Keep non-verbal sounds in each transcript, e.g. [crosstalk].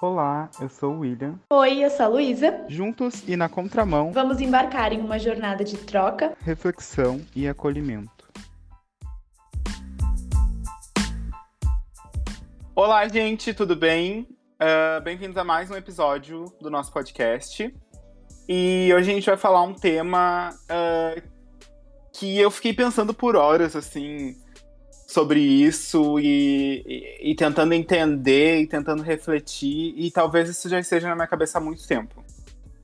Olá, eu sou o William. Oi, eu sou a Luísa. Juntos e na contramão, Vamos embarcar em uma jornada de troca. reflexão e acolhimento. Olá, gente, tudo bem? Ah, Bem-vindos a mais um episódio do nosso podcast. E hoje a gente vai falar um tema ah, que eu fiquei pensando por horas, assim, sobre isso e, e- e tentando entender e tentando refletir. E talvez isso já esteja na minha cabeça há muito tempo.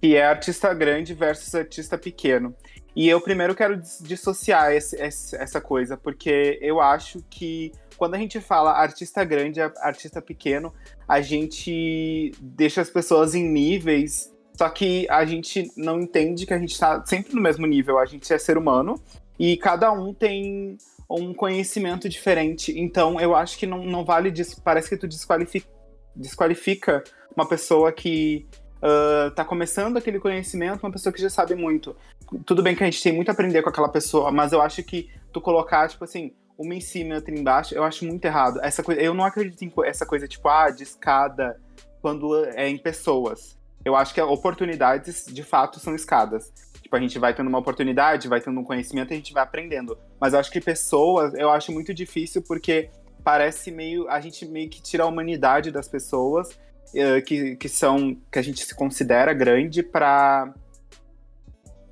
Que é artista grande versus artista pequeno. E eu primeiro quero dis- dissociar esse- esse- essa coisa, porque eu acho que quando a gente fala artista grande, artista pequeno, a gente deixa as pessoas em níveis, só que a gente não entende que a gente tá sempre no mesmo nível. A gente é ser humano e cada um tem um conhecimento diferente. Então eu acho que não, não vale disso. Parece que tu desqualifica, desqualifica uma pessoa que ah, tá começando aquele conhecimento, uma pessoa que já sabe muito. Tudo bem que a gente tem muito a aprender com aquela pessoa, mas eu acho que tu colocar, tipo assim, uma em cima e outra embaixo, eu acho muito errado. Essa coisa, eu não acredito em essa coisa tipo, ah, de escada, quando é em pessoas. Eu acho que oportunidades, de fato, são escadas. Tipo, a gente vai tendo uma oportunidade, vai tendo um conhecimento, a gente vai aprendendo. Mas eu acho que pessoas, eu acho muito difícil porque parece meio, a gente meio que tira a humanidade das pessoas eh, que, que são, que a gente se considera grande pra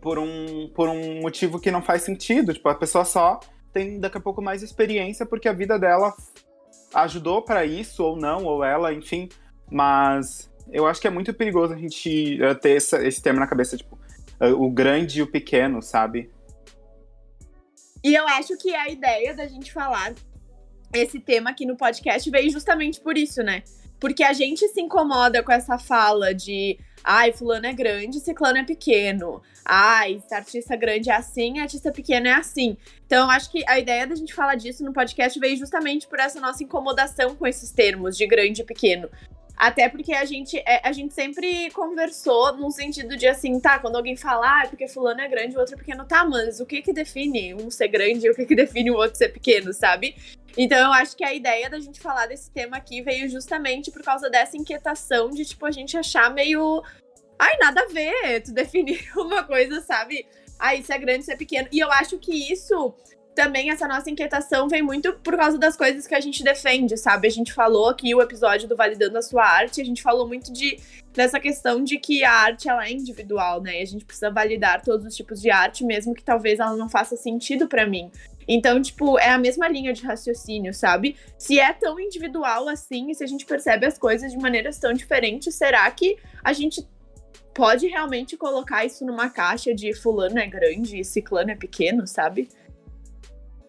por um, por um motivo que não faz sentido. Tipo, a pessoa só tem daqui a pouco mais experiência porque a vida dela ajudou pra isso ou não, ou ela, enfim. Mas eu acho que é muito perigoso a gente eh, ter esse termo na cabeça, tipo, o grande e o pequeno, sabe? E eu acho que a ideia da gente falar esse tema aqui no podcast veio justamente por isso, né? Porque a gente se incomoda com essa fala de ai, fulano é grande, ciclano é pequeno. Ai, artista grande é assim, artista pequeno é assim. Então, acho que a ideia da gente falar disso no podcast veio justamente por essa nossa incomodação com esses termos de grande e pequeno. Até porque a gente, é, a gente sempre conversou num sentido de assim, tá, quando alguém fala, ah, porque fulano é grande, o outro é pequeno, tá, mas o que que define um ser grande e o que que define o outro ser pequeno, sabe? Então eu acho que a ideia da gente falar desse tema aqui veio justamente por causa dessa inquietação de, tipo, a gente achar meio. Ai, nada a ver, tu [laughs] definir uma coisa, sabe? Ah, isso é grande, isso é pequeno. E eu acho que isso também essa nossa inquietação vem muito por causa das coisas que a gente defende, sabe? A gente falou aqui o episódio do Validando a Sua Arte, a gente falou muito de dessa questão de que a arte ela é individual, né? E a gente precisa validar todos os tipos de arte, mesmo que talvez ela não faça sentido pra mim. Então, tipo, é a mesma linha de raciocínio, sabe? Se é tão individual assim, e se a gente percebe as coisas de maneiras tão diferentes, será que a gente pode realmente colocar isso numa caixa de fulano é grande e ciclano é pequeno, sabe?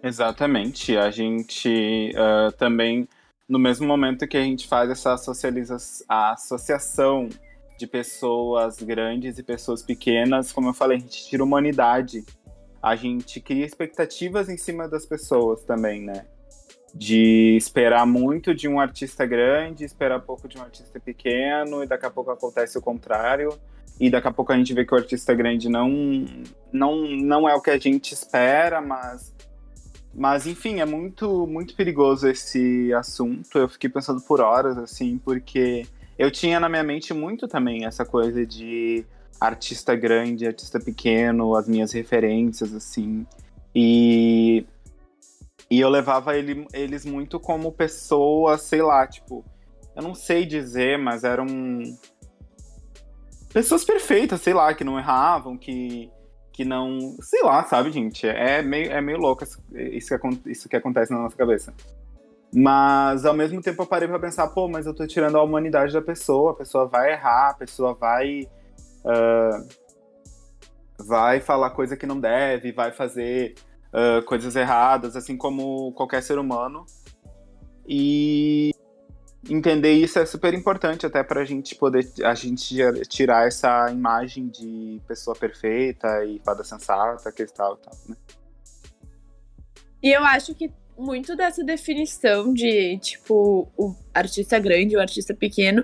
Exatamente. A gente ah, também, no mesmo momento que a gente faz essa socializa a associação de pessoas grandes e pessoas pequenas, como eu falei, a gente tira humanidade. A gente cria expectativas em cima das pessoas também, né? De esperar muito de um artista grande, esperar pouco de um artista pequeno, e daqui a pouco acontece o contrário. E daqui a pouco a gente vê que o artista grande não, não, não é o que a gente espera, mas mas enfim, é muito muito perigoso esse assunto. Eu fiquei pensando por horas assim, porque eu tinha na minha mente muito também essa coisa de artista grande, artista pequeno, as minhas referências assim. E e eu levava ele- eles muito como pessoas, sei lá, tipo, eu não sei dizer, mas eram pessoas perfeitas, sei lá, que não erravam, que que não. Sei lá, sabe, gente? É meio, é meio louco isso que, isso que acontece na nossa cabeça. Mas ao mesmo tempo eu parei pra pensar, pô, mas eu tô tirando a humanidade da pessoa, a pessoa vai errar, a pessoa vai. ah, vai falar coisa que não deve, vai fazer ah, coisas erradas, assim como qualquer ser humano. E entender isso é super importante até pra gente poder a gente tirar essa imagem de pessoa perfeita e fada sensata, que tal, tal, né? E eu acho que muito dessa definição de, tipo, o artista grande o artista pequeno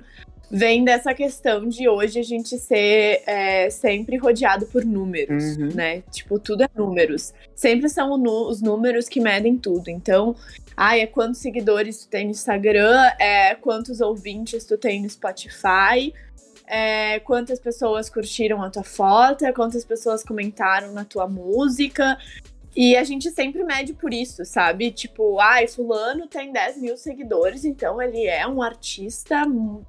vem dessa questão de hoje a gente ser é, sempre rodeado por números, Uhum. né? Tipo, tudo é números. Sempre são os números que medem tudo. Então, ai, é quantos seguidores tu tem no Instagram, é quantos ouvintes tu tem no Spotify, é quantas pessoas curtiram a tua foto, é quantas pessoas comentaram na tua música. E a gente sempre mede por isso, sabe? Tipo, ai, fulano tem 10 mil seguidores, então ele é um artista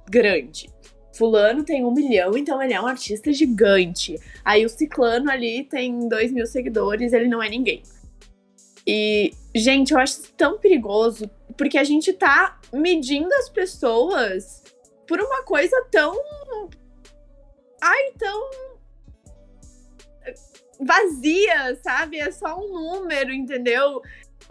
grande. Fulano tem um milhão, então ele é um artista gigante. Aí o ciclano ali tem 2 mil seguidores, ele não é ninguém. E, gente, eu acho isso tão perigoso, porque a gente tá medindo as pessoas por uma coisa tão. Ai, tão vazia, sabe? É só um número, entendeu?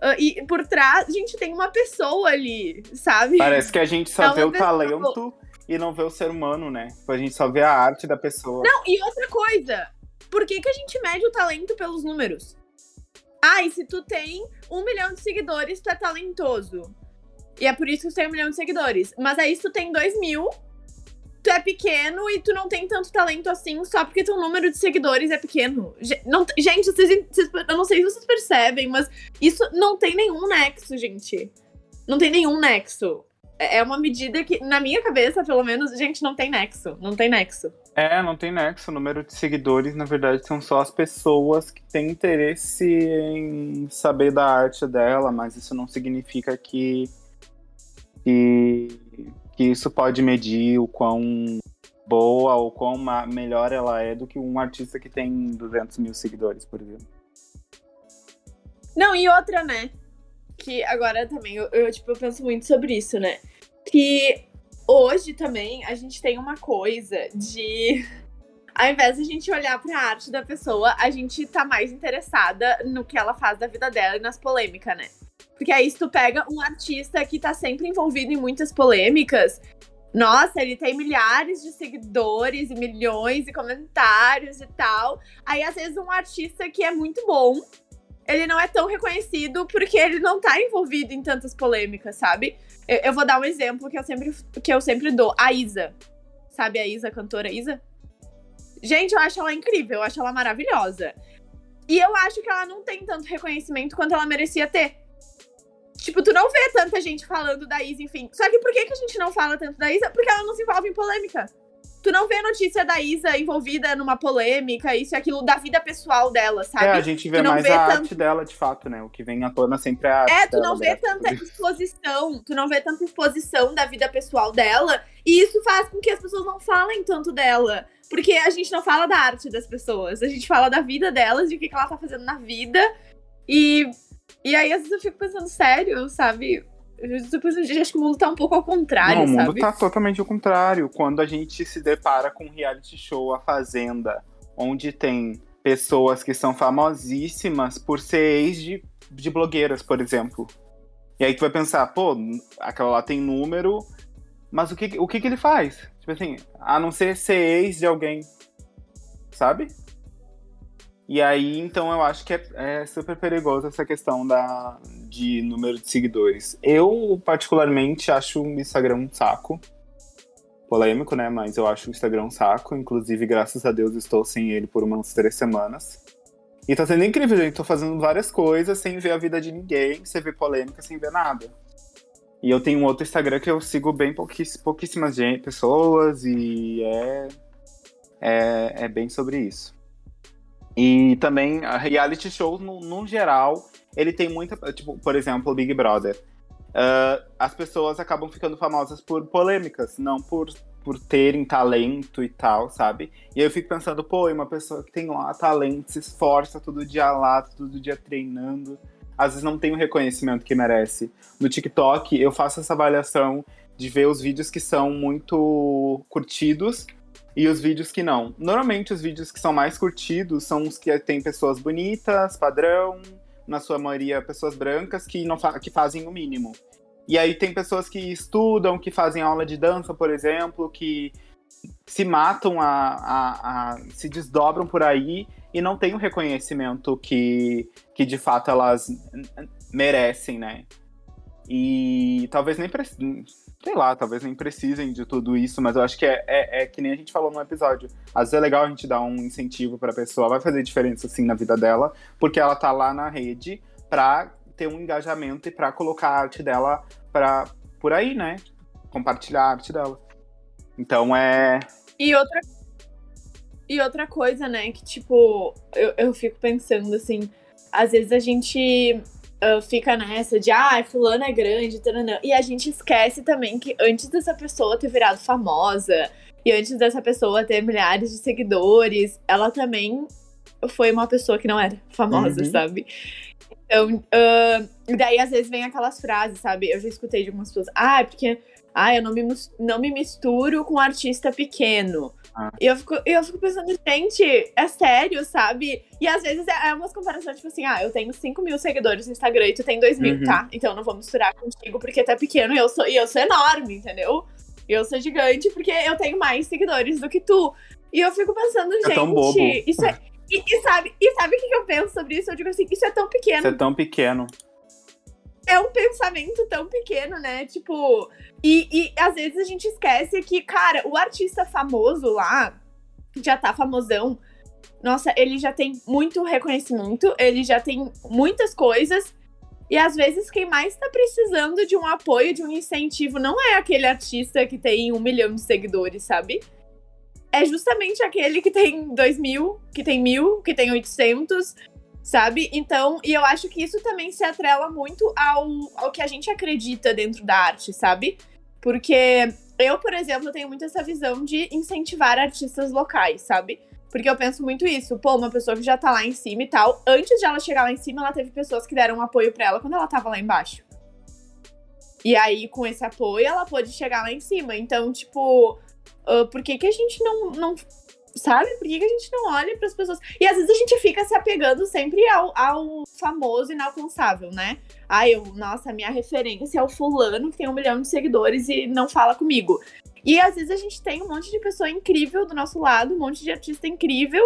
Ah, e por trás, gente, tem uma pessoa ali, sabe? Parece que a gente só É vê o pessoa. talento e não vê o ser humano, né? A gente só vê a arte da pessoa. Não, e outra coisa, por que, que a gente mede o talento pelos números? Ai, se tu tem um milhão de seguidores, tu é talentoso. E é por isso que tu tem um milhão de seguidores. Mas aí, se tu tem dois mil, tu é pequeno e tu não tem tanto talento assim só porque teu número de seguidores é pequeno. Não, gente, vocês, vocês- eu não sei se vocês percebem, mas isso não tem nenhum nexo, gente. Não tem nenhum nexo. É é uma medida que, na minha cabeça, pelo menos, gente, não tem nexo. Não tem nexo. É, não tem nexo. O número de seguidores, na verdade, são só as pessoas que têm interesse em saber da arte dela, mas isso não significa que, que, que isso pode medir o quão boa ou quão melhor ela é do que um artista que tem 200 mil seguidores, por exemplo. Não, e outra, né? Que agora também, eu, eu, tipo, eu penso muito sobre isso, né? Que hoje também a gente tem uma coisa de. [laughs] Ao invés de a gente olhar pra arte da pessoa, a gente tá mais interessada no que ela faz da vida dela e nas polêmicas, né? Porque aí, se tu pega um artista que tá sempre envolvido em muitas polêmicas, nossa, ele tem milhares de seguidores e milhões de comentários e tal. Aí, às vezes, um artista que é muito bom, ele não é tão reconhecido porque ele não tá envolvido em tantas polêmicas, sabe? Eu, eu vou dar um exemplo que eu, sempre, que eu sempre dou. A Isa. Sabe a Isa, a cantora Isa? Gente, eu acho ela incrível, eu acho ela maravilhosa. E eu acho que ela não tem tanto reconhecimento quanto ela merecia ter. Tipo, tu não vê tanta gente falando da Isa, enfim. Só que por que, que a gente não fala tanto da Isa? Porque ela não se envolve em polêmica. Tu não vê notícia da Isa envolvida numa polêmica, isso e aquilo, da vida pessoal dela, sabe? É, a gente vê mais vê a tanto- arte dela, de fato, né? O que vem à tona sempre é a arte É, tu não vê tanta Deus. exposição, tu não vê tanta exposição da vida pessoal dela, e isso faz com que as pessoas não falem tanto dela. Porque a gente não fala da arte das pessoas, a gente fala da vida delas, de o que que ela tá fazendo na vida. E, e aí, às vezes, eu fico pensando, sério, sabe? Eu pensando, gente, acho que o mundo tá um pouco ao contrário, Não, o mundo sabe? tá totalmente ao contrário. Quando a gente se depara com um reality show A Fazenda, onde tem pessoas que são famosíssimas por ser ex de, de blogueiras, por exemplo. E aí tu vai pensar, pô, aquela lá tem número, mas o que, o que, que ele faz? Tipo assim, a não ser ser ex de alguém, sabe? E aí, então, eu acho que é, é super perigoso essa questão da, de número de seguidores. Eu, particularmente, acho o Instagram um saco. Polêmico, né? Mas eu acho o Instagram um saco. Inclusive, graças a Deus, estou sem ele por umas três semanas. E tá sendo incrível, gente. Tô fazendo várias coisas sem ver a vida de ninguém, sem ver polêmica, sem ver nada. E eu tenho um outro Instagram que eu sigo bem pouquíssimas pessoas e é, é, é bem sobre isso. E também, a reality shows, no, no geral, ele tem muita. Tipo, por exemplo, o Big Brother. Ah, as pessoas acabam ficando famosas por polêmicas, não por, por terem talento e tal, sabe? E eu fico pensando, pô, uma pessoa que tem lá talento, se esforça todo dia lá, todo dia treinando, às vezes não tem o reconhecimento que merece. No TikTok, eu faço essa avaliação de ver os vídeos que são muito curtidos e os vídeos que não. Normalmente, os vídeos que são mais curtidos são os que tem pessoas bonitas, padrão, na sua maioria pessoas brancas que não fa que fazem o mínimo. E aí tem pessoas que estudam, que fazem aula de dança, por exemplo, que se matam a, a, a se desdobram por aí e não têm o reconhecimento que, que de fato elas merecem, né? E talvez nem sei lá, talvez nem precisem de tudo isso, mas eu acho que é, é, é, que nem a gente falou no episódio. Às vezes é legal a gente dar um incentivo pra pessoa, vai fazer diferença assim na vida dela, porque ela tá lá na rede pra ter um engajamento e pra colocar a arte dela pra, por aí, né? Compartilhar a arte dela. Então é. E outra, e outra coisa, né, que tipo, eu, eu fico pensando assim, às vezes a gente uh, fica nessa de, ah, fulano é grande, taranã, e a gente esquece também que antes dessa pessoa ter virado famosa, e antes dessa pessoa ter milhares de seguidores, ela também foi uma pessoa que não era famosa, uhum. sabe? Então, uh, daí às vezes vem aquelas frases, sabe? Eu já escutei de algumas pessoas, ah, porque ah, eu não me, não me misturo com um artista pequeno. E eu fico, eu fico pensando, gente, é sério, sabe? E às vezes é, é umas comparações, tipo assim, ah, eu tenho 5 mil seguidores no Instagram e tu tem 2 mil, uhum. tá? Então eu não vou misturar contigo porque tu é pequeno e eu sou, e eu sou enorme, entendeu? Eu sou gigante porque eu tenho mais seguidores do que tu. E eu fico pensando, é gente, isso é. E, e, sabe, e sabe o que eu penso sobre isso? Eu digo assim, isso é tão pequeno. Isso é tão pequeno é um pensamento tão pequeno, né? Tipo, e, e às vezes a gente esquece que, cara, o artista famoso lá, que já tá famosão, nossa, ele já tem muito reconhecimento, ele já tem muitas coisas. E às vezes quem mais tá precisando de um apoio, de um incentivo, não é aquele artista que tem um milhão de seguidores, sabe? É justamente aquele que tem dois mil, que tem mil, que tem oitocentos, sabe? Então, e eu acho que isso também se atrela muito ao, ao que a gente acredita dentro da arte, sabe? Porque eu, por exemplo, tenho muito essa visão de incentivar artistas locais, sabe? Porque eu penso muito isso. Pô, uma pessoa que já tá lá em cima e tal, antes de ela chegar lá em cima, ela teve pessoas que deram um apoio para ela quando ela tava lá embaixo. E aí, com esse apoio, ela pôde chegar lá em cima. Então, tipo, uh, por que, que a gente não, não sabe? Por que, que a gente não olha para as pessoas? E às vezes a gente fica se apegando sempre ao, ao famoso inalcançável, né? Ah, eu, nossa, minha referência é o fulano que tem um milhão de seguidores e não fala comigo. E às vezes a gente tem um monte de pessoa incrível do nosso lado, um monte de artista incrível,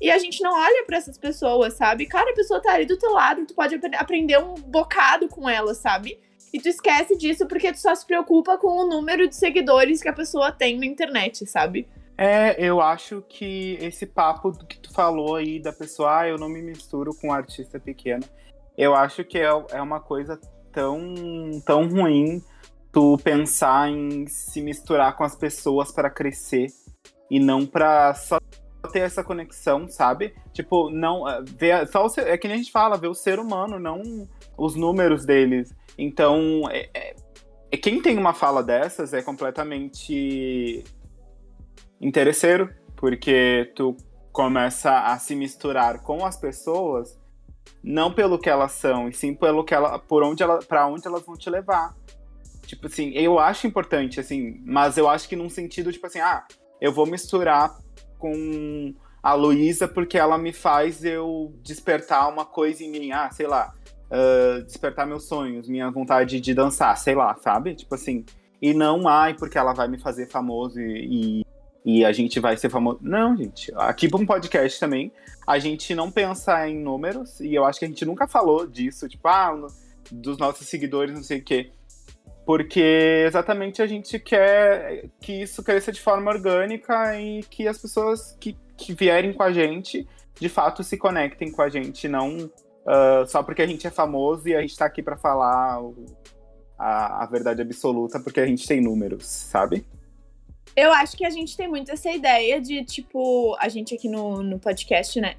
e a gente não olha para essas pessoas, sabe? Cara, a pessoa tá ali do teu lado, tu pode aprender um bocado com ela, sabe? E tu esquece disso porque tu só se preocupa com o número de seguidores que a pessoa tem na internet, sabe? É, eu acho que esse papo que tu falou aí da pessoa, ah, eu não me misturo com um artista pequeno, eu acho que é, é uma coisa tão, tão ruim tu pensar em se misturar com as pessoas para crescer e não para só ter essa conexão, sabe? Tipo, não é, ver só o, é que nem a gente fala, ver o ser humano, não os números deles. Então, é, é, quem tem uma fala dessas é completamente interesseiro, porque tu começa a se misturar com as pessoas não pelo que elas são, e sim pelo que ela, por onde ela, para onde elas vão te levar. Tipo assim, eu acho importante assim, mas eu acho que num sentido tipo assim, ah, eu vou misturar com a Luísa porque ela me faz eu despertar uma coisa em mim, ah, sei lá, uh, despertar meus sonhos, minha vontade de dançar, sei lá, sabe? Tipo assim, e não ai porque ela vai me fazer famoso e, e a gente vai ser famoso. Não, gente. Aqui para um podcast também, a gente não pensa em números, e eu acho que a gente nunca falou disso, tipo, ah, dos nossos seguidores, não sei o quê. Porque exatamente a gente quer que isso cresça de forma orgânica e que as pessoas que, que vierem com a gente, de fato, se conectem com a gente, não uh, só porque a gente é famoso e a gente está aqui para falar a, a verdade absoluta porque a gente tem números, sabe? Eu acho que a gente tem muito essa ideia de, tipo, a gente aqui no, no podcast, né?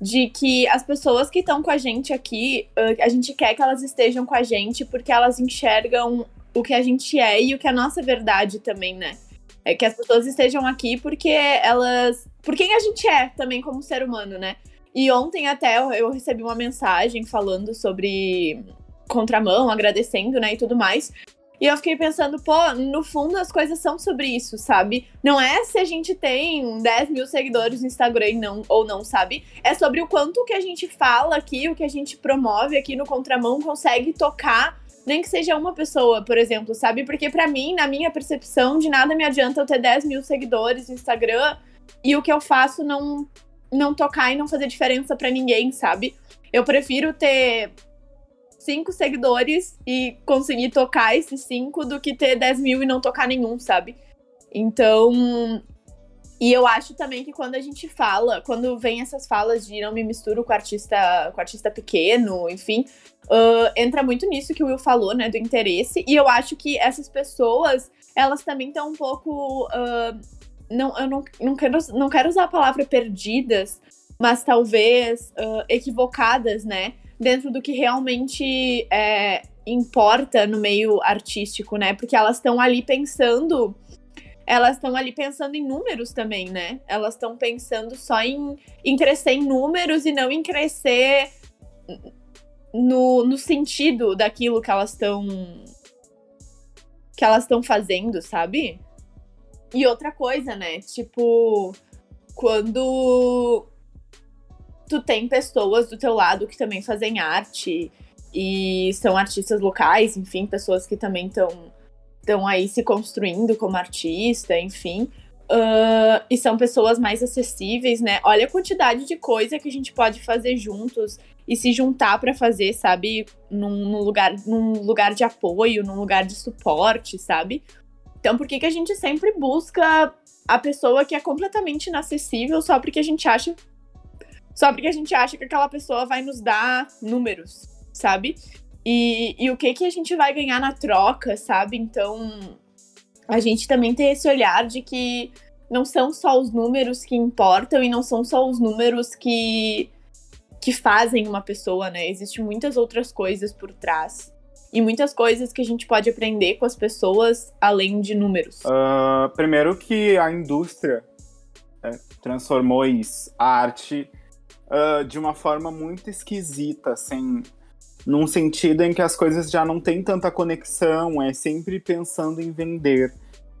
De que as pessoas que estão com a gente aqui, a gente quer que elas estejam com a gente porque elas enxergam o que a gente é e o que é a nossa verdade também, né? É que as pessoas estejam aqui porque elas. Por quem a gente é também como ser humano, né? E ontem até eu recebi uma mensagem falando sobre contramão, agradecendo, né, e tudo mais. E eu fiquei pensando, pô, no fundo as coisas são sobre isso, sabe? Não é se a gente tem 10 mil seguidores no Instagram não, ou não, sabe? É sobre o quanto que a gente fala aqui, o que a gente promove aqui no Contramão consegue tocar, nem que seja uma pessoa, por exemplo, sabe? Porque para mim, na minha percepção, de nada me adianta eu ter 10 mil seguidores no Instagram e o que eu faço não, não tocar e não fazer diferença para ninguém, sabe? Eu prefiro ter cinco seguidores e conseguir tocar esses cinco do que ter 10 mil e não tocar nenhum, sabe? Então. E eu acho também que quando a gente fala, quando vem essas falas de não me misturo com artista, com artista pequeno, enfim, uh, entra muito nisso que o Will falou, né, do interesse. E eu acho que essas pessoas, elas também estão um pouco. Uh, não, eu não, não, quero, não quero usar a palavra perdidas, mas talvez uh, equivocadas, né? Dentro do que realmente é, importa no meio artístico, né? Porque elas estão ali pensando. Elas estão ali pensando em números também, né? Elas estão pensando só em, em crescer em números e não em crescer no, no sentido daquilo que elas estão que elas estão fazendo, sabe? E outra coisa, né? Tipo, quando tu tem pessoas do teu lado que também fazem arte e são artistas locais, enfim, pessoas que também estão estão aí se construindo como artista, enfim. Uh, e são pessoas mais acessíveis, né? Olha a quantidade de coisa que a gente pode fazer juntos e se juntar para fazer, sabe, num, num, lugar, num lugar de apoio, num lugar de suporte, sabe? Então, por que, que a gente sempre busca a pessoa que é completamente inacessível só porque a gente acha só porque a gente acha que aquela pessoa vai nos dar números, sabe? E, e o que que a gente vai ganhar na troca, sabe? Então, a gente também tem esse olhar de que não são só os números que importam e não são só os números que, que fazem uma pessoa, né? Existem muitas outras coisas por trás. E muitas coisas que a gente pode aprender com as pessoas além de números. Uh, primeiro que a indústria é, transformou a arte uh, de uma forma muito esquisita, assim, num sentido em que as coisas já não têm tanta conexão, é sempre pensando em vender.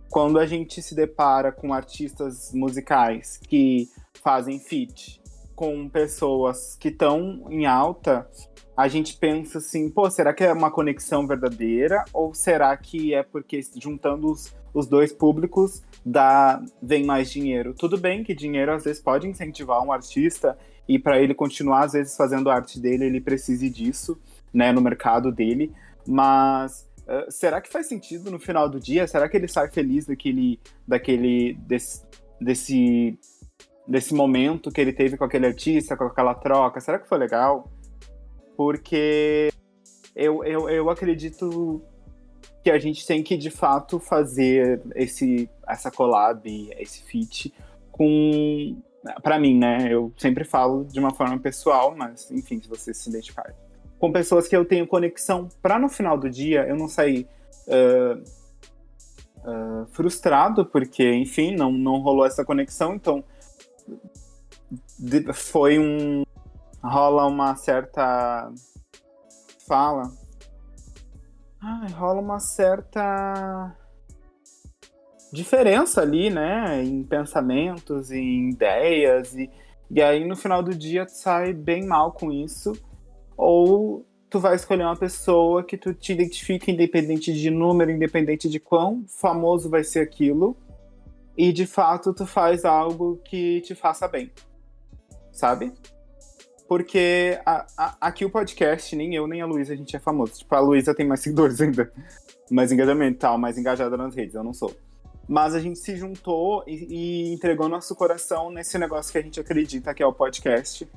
Quando a gente se depara com artistas musicais que fazem feat com pessoas que estão em alta, a gente pensa assim, pô, será que é uma conexão verdadeira? Ou será que é porque juntando os, os dois públicos dá, vem mais dinheiro? Tudo bem que dinheiro às vezes pode incentivar um artista e para ele continuar às vezes fazendo a arte dele, ele precise disso, né, no mercado dele. Mas uh, será que faz sentido no final do dia? Será que ele sai feliz daquele, daquele desse, desse, desse momento que ele teve com aquele artista, com aquela troca? Será que foi legal? Porque eu, eu, eu acredito que a gente tem que de fato fazer esse essa collab, esse feat com para mim, né? Eu sempre falo de uma forma pessoal, mas enfim, se você se identificar com pessoas que eu tenho conexão, para no final do dia eu não sair uh, uh, frustrado, porque enfim, não, não rolou essa conexão, então foi um rola uma certa fala, Ai, rola uma certa diferença ali, né? Em pensamentos, em ideias, e, e aí no final do dia tu sai bem mal com isso, ou tu vai escolher uma pessoa que tu te identifica independente de número, independente de quão famoso vai ser aquilo, e de fato tu faz algo que te faça bem, sabe? Porque a, a, aqui o podcast, nem eu nem a Luísa, a gente é famoso. Tipo, a Luísa tem mais [laughs] seguidores ainda, mais engajamento tal, mais engajada nas redes, eu não sou. Mas a gente se juntou e, e, entregou nosso coração nesse negócio que a gente acredita que é o podcast.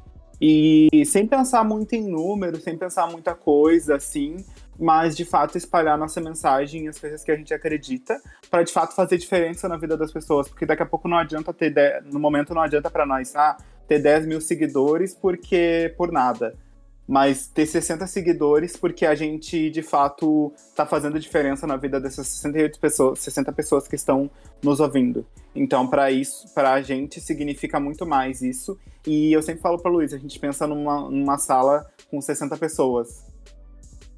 E sem pensar muito em números, sem pensar muita coisa, assim, mas de fato espalhar nossa mensagem e as coisas que a gente acredita, para de fato fazer diferença na vida das pessoas. Porque daqui a pouco não adianta ter. De... No momento não adianta para nós, ah, ter 10 mil seguidores porque por nada mas ter 60 seguidores porque a gente de fato está fazendo diferença na vida dessas 68 pessoas, 60 pessoas que estão nos ouvindo. Então, para isso, para a gente significa muito mais isso. E eu sempre falo para Luiz, a gente pensa numa, numa sala com 60 pessoas.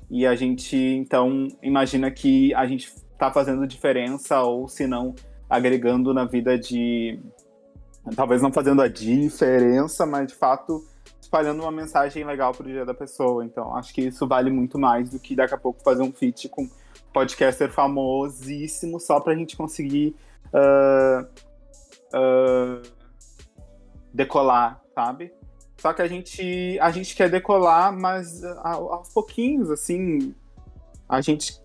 E a gente então imagina que a gente está fazendo diferença ou se não agregando na vida de talvez não fazendo a diferença, mas de fato espalhando uma mensagem legal pro dia da pessoa. Então, acho que isso vale muito mais do que daqui a pouco fazer um feat com podcaster famosíssimo só pra gente conseguir uh, uh, decolar, sabe? Só que a gente, a gente quer decolar, mas aos pouquinhos, assim, a gente,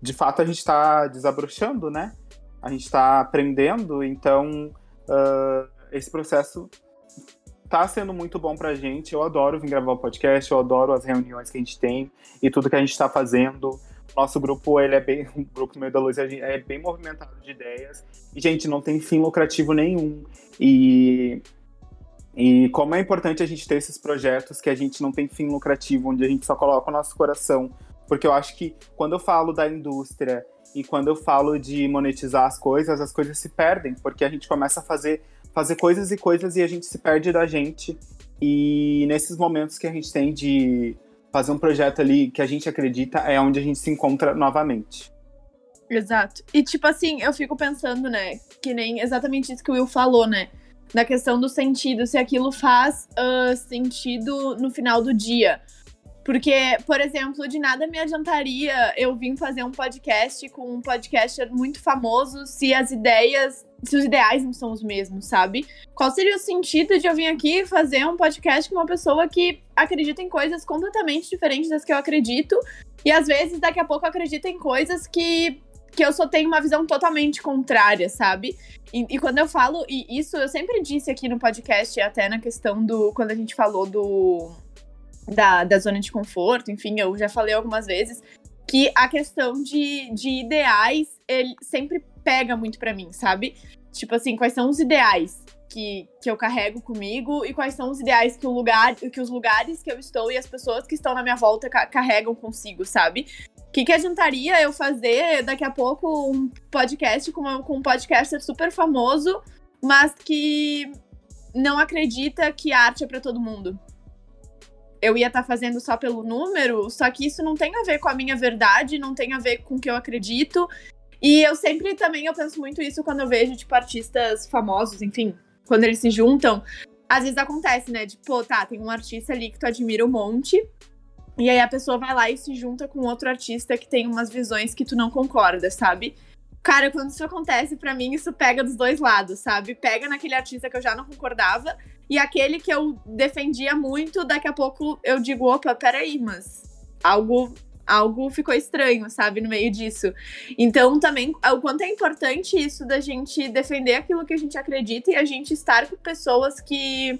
de fato, a gente está desabrochando, né? A gente está aprendendo, então uh, esse processo tá sendo muito bom pra gente. Eu adoro vir gravar o podcast, eu adoro as reuniões que a gente tem e tudo que a gente está fazendo. Nosso grupo, ele é bem, [laughs] o grupo Meio da Luz é bem movimentado de ideias. E, gente, não tem fim lucrativo nenhum. E, e como é importante a gente ter esses projetos que a gente não tem fim lucrativo, onde a gente só coloca o nosso coração. Porque eu acho que quando eu falo da indústria e quando eu falo de monetizar as coisas, as coisas se perdem, porque a gente começa a fazer fazer coisas e coisas e a gente se perde da gente. E nesses momentos que a gente tem de fazer um projeto ali que a gente acredita, é onde a gente se encontra novamente. Exato. E tipo assim, eu fico pensando, né, que nem exatamente isso que o Will falou, né? Na questão do sentido, se aquilo faz uh, sentido no final do dia. Porque, por exemplo, de nada me adiantaria eu vir fazer um podcast com um podcaster muito famoso se as ideias, se os ideais não são os mesmos, sabe? Qual seria o sentido de eu vir aqui fazer um podcast com uma pessoa que acredita em coisas completamente diferentes das que eu acredito e às vezes daqui a pouco acredita em coisas que que eu só tenho uma visão totalmente contrária, sabe? E, e, quando eu falo, e isso eu sempre disse aqui no podcast, até na questão do. Quando a gente falou do da, da zona de conforto, enfim, eu já falei algumas vezes, que a questão de, de ideais, ele sempre pega muito para mim, sabe? Tipo assim, quais são os ideais que, que eu carrego comigo e quais são os ideais que, o lugar, que os lugares que eu estou e as pessoas que estão na minha volta carregam consigo, sabe? O que, que adiantaria eu fazer daqui a pouco um podcast com, uma, com um podcaster super famoso, mas que não acredita que arte é para todo mundo? Eu ia estar tá fazendo só pelo número, só que isso não tem a ver com a minha verdade, não tem a ver com o que eu acredito. E eu sempre também eu penso muito isso quando eu vejo, tipo, artistas famosos, enfim, quando eles se juntam. Às vezes acontece, né? Tipo, pô, tá, tem um artista ali que tu admira um monte. E aí a pessoa vai lá e se junta com outro artista que tem umas visões que tu não concorda, sabe? Cara, quando isso acontece, para mim, isso pega dos dois lados, sabe? Pega naquele artista que eu já não concordava, e aquele que eu defendia muito, daqui a pouco eu digo, opa, peraí, mas algo algo ficou estranho, sabe, no meio disso. Então, também, o quanto é importante isso da gente defender aquilo que a gente acredita e a gente estar com pessoas que,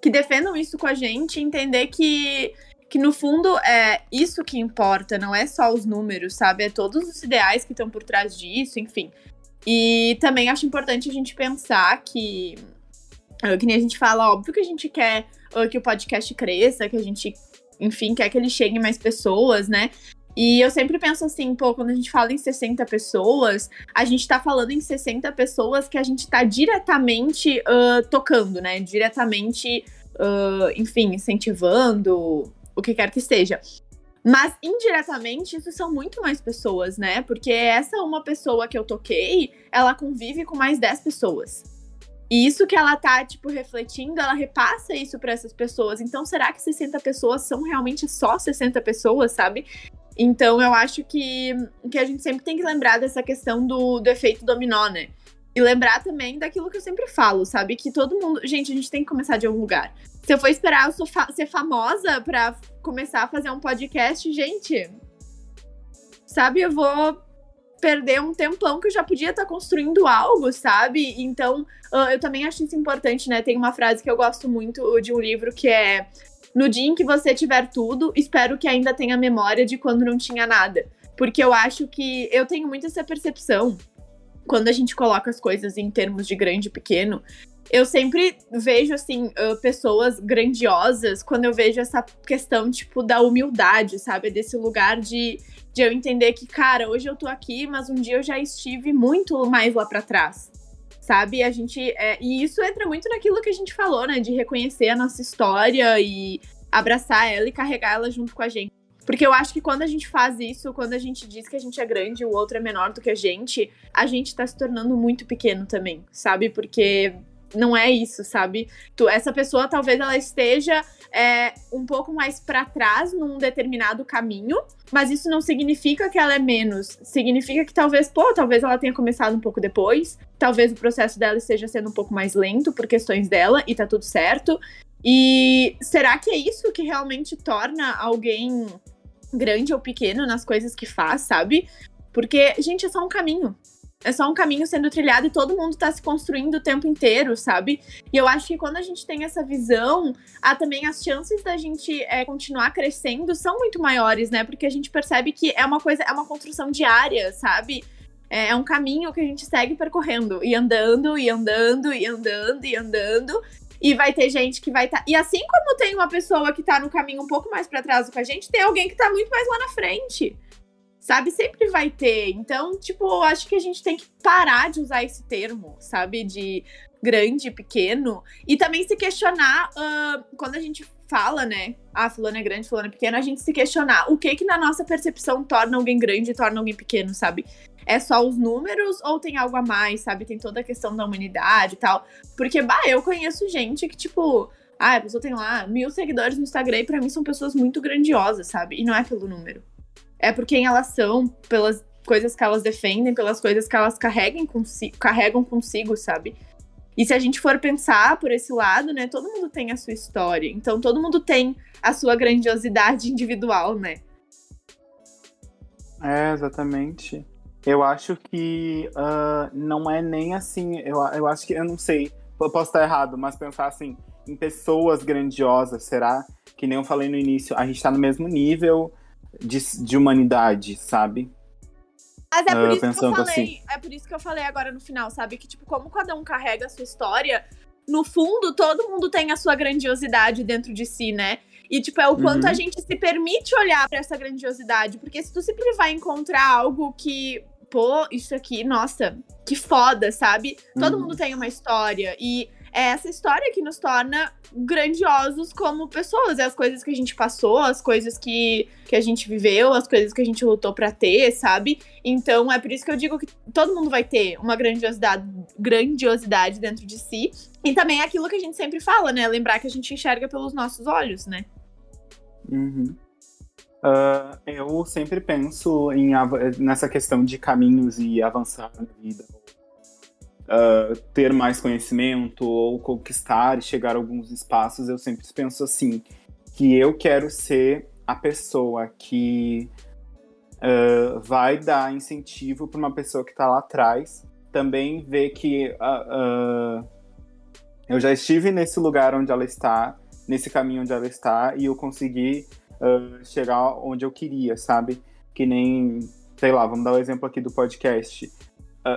que defendam isso com a gente, entender que que no fundo é isso que importa, não é só os números, sabe? É todos os ideais que estão por trás disso, enfim. E também acho importante a gente pensar que, que nem a gente fala, óbvio que a gente quer ah, que o podcast cresça, que a gente, enfim, quer que ele chegue mais pessoas, né? E eu sempre penso assim, pô, quando a gente fala em 60 pessoas, a gente tá falando em 60 pessoas que a gente tá diretamente uh, tocando, né? Diretamente, uh, enfim, incentivando, o que quer que seja. Mas indiretamente, isso são muito mais pessoas, né? Porque essa uma pessoa que eu toquei, ela convive com mais 10 pessoas. E isso que ela tá, tipo, refletindo, ela repassa isso para essas pessoas. Então, será que 60 pessoas são realmente só 60 pessoas, sabe? Então, eu acho que, que a gente sempre tem que lembrar dessa questão do, do efeito dominó, né? E lembrar também daquilo que eu sempre falo, sabe? Que todo mundo. Gente, a gente tem que começar de algum lugar. Se eu for esperar eu fa ser famosa pra começar a fazer um podcast, gente. Sabe, eu vou perder um tempão que eu já podia estar tá construindo algo, sabe? Então, eu também acho isso importante, né? Tem uma frase que eu gosto muito de um livro que é: No dia em que você tiver tudo, espero que ainda tenha memória de quando não tinha nada. Porque eu acho que eu tenho muito essa percepção quando a gente coloca as coisas em termos de grande e pequeno, eu sempre vejo, assim, uh, pessoas grandiosas quando eu vejo essa questão, tipo, da humildade, sabe? Desse lugar de, de eu entender que, cara, hoje eu tô aqui, mas um dia eu já estive muito mais lá para trás. Sabe? A gente. É, e isso entra muito naquilo que a gente falou, né? De reconhecer a nossa história e abraçar ela e carregar ela junto com a gente. Porque eu acho que quando a gente faz isso, quando a gente diz que a gente é grande e o outro é menor do que a gente, a gente tá se tornando muito pequeno também, sabe? Porque não é isso, sabe? Tu, essa pessoa talvez ela esteja é, um pouco mais para trás num determinado caminho, mas isso não significa que ela é menos. Significa que talvez, pô, talvez ela tenha começado um pouco depois, talvez o processo dela esteja sendo um pouco mais lento por questões dela e tá tudo certo. E será que é isso que realmente torna alguém grande ou pequeno nas coisas que faz, sabe? Porque, gente, é só um caminho. É só um caminho sendo trilhado e todo mundo tá se construindo o tempo inteiro, sabe? E eu acho que quando a gente tem essa visão, há também as chances da gente é, continuar crescendo são muito maiores, né? Porque a gente percebe que é uma coisa, é uma construção diária, sabe? É, é um caminho que a gente segue percorrendo e andando, e andando, e andando, e andando. E vai ter gente que vai estar. Tá... E assim como tem uma pessoa que tá no caminho um pouco mais para trás do que a gente, tem alguém que tá muito mais lá na frente sabe? Sempre vai ter. Então, tipo, acho que a gente tem que parar de usar esse termo, sabe? De grande, pequeno. E também se questionar uh, quando a gente fala, né? Ah, fulano é grande, fulano é pequeno, a gente se questionar o que que na nossa percepção torna alguém grande e torna alguém pequeno, sabe? É só os números ou tem algo a mais, sabe? Tem toda a questão da humanidade e tal. Porque, bah, eu conheço gente que, tipo, ah, a pessoa tem lá mil seguidores no Instagram e pra mim são pessoas muito grandiosas, sabe? E não é pelo número é por quem elas são, pelas coisas que elas defendem, pelas coisas que elas carregam consigo, carregam consigo, sabe? E se a gente for pensar por esse lado, né, todo mundo tem a sua história. Então todo mundo tem a sua grandiosidade individual, né? É, exatamente. Eu acho que uh, não é nem assim. Eu, eu acho que, eu não sei, eu posso estar errado, mas pensar assim, em pessoas grandiosas, será? Que nem eu falei no início, a gente tá no mesmo nível, de, de humanidade, sabe? Mas é por uh, isso que eu falei, assim. é por isso que eu falei agora no final, sabe? Que, tipo, como cada um carrega a sua história, no fundo, todo mundo tem a sua grandiosidade dentro de si, né? E, tipo, é o quanto uhum. a gente se permite olhar para essa grandiosidade. Porque se tu sempre vai encontrar algo que, pô, isso aqui, nossa, que foda, sabe? Todo uhum. mundo tem uma história. E é essa história que nos torna grandiosos como pessoas. É as coisas que a gente passou, as coisas que, que a gente viveu, as coisas que a gente lutou para ter, sabe? Então é por isso que eu digo que todo mundo vai ter uma grandiosidade, grandiosidade dentro de si. E também é aquilo que a gente sempre fala, né? Lembrar que a gente enxerga pelos nossos olhos, né? Uhum. Uh, eu sempre penso em, nessa questão de caminhos e avançar na vida, uh, ter mais conhecimento ou conquistar e chegar a alguns espaços, eu sempre penso assim, que eu quero ser a pessoa que uh, vai dar incentivo para uma pessoa que está lá atrás, também ver que uh, eu já estive nesse lugar onde ela está, nesse caminho onde ela está, e eu consegui chegar onde eu queria, sabe? Que nem, sei lá, vamos dar o um exemplo aqui do podcast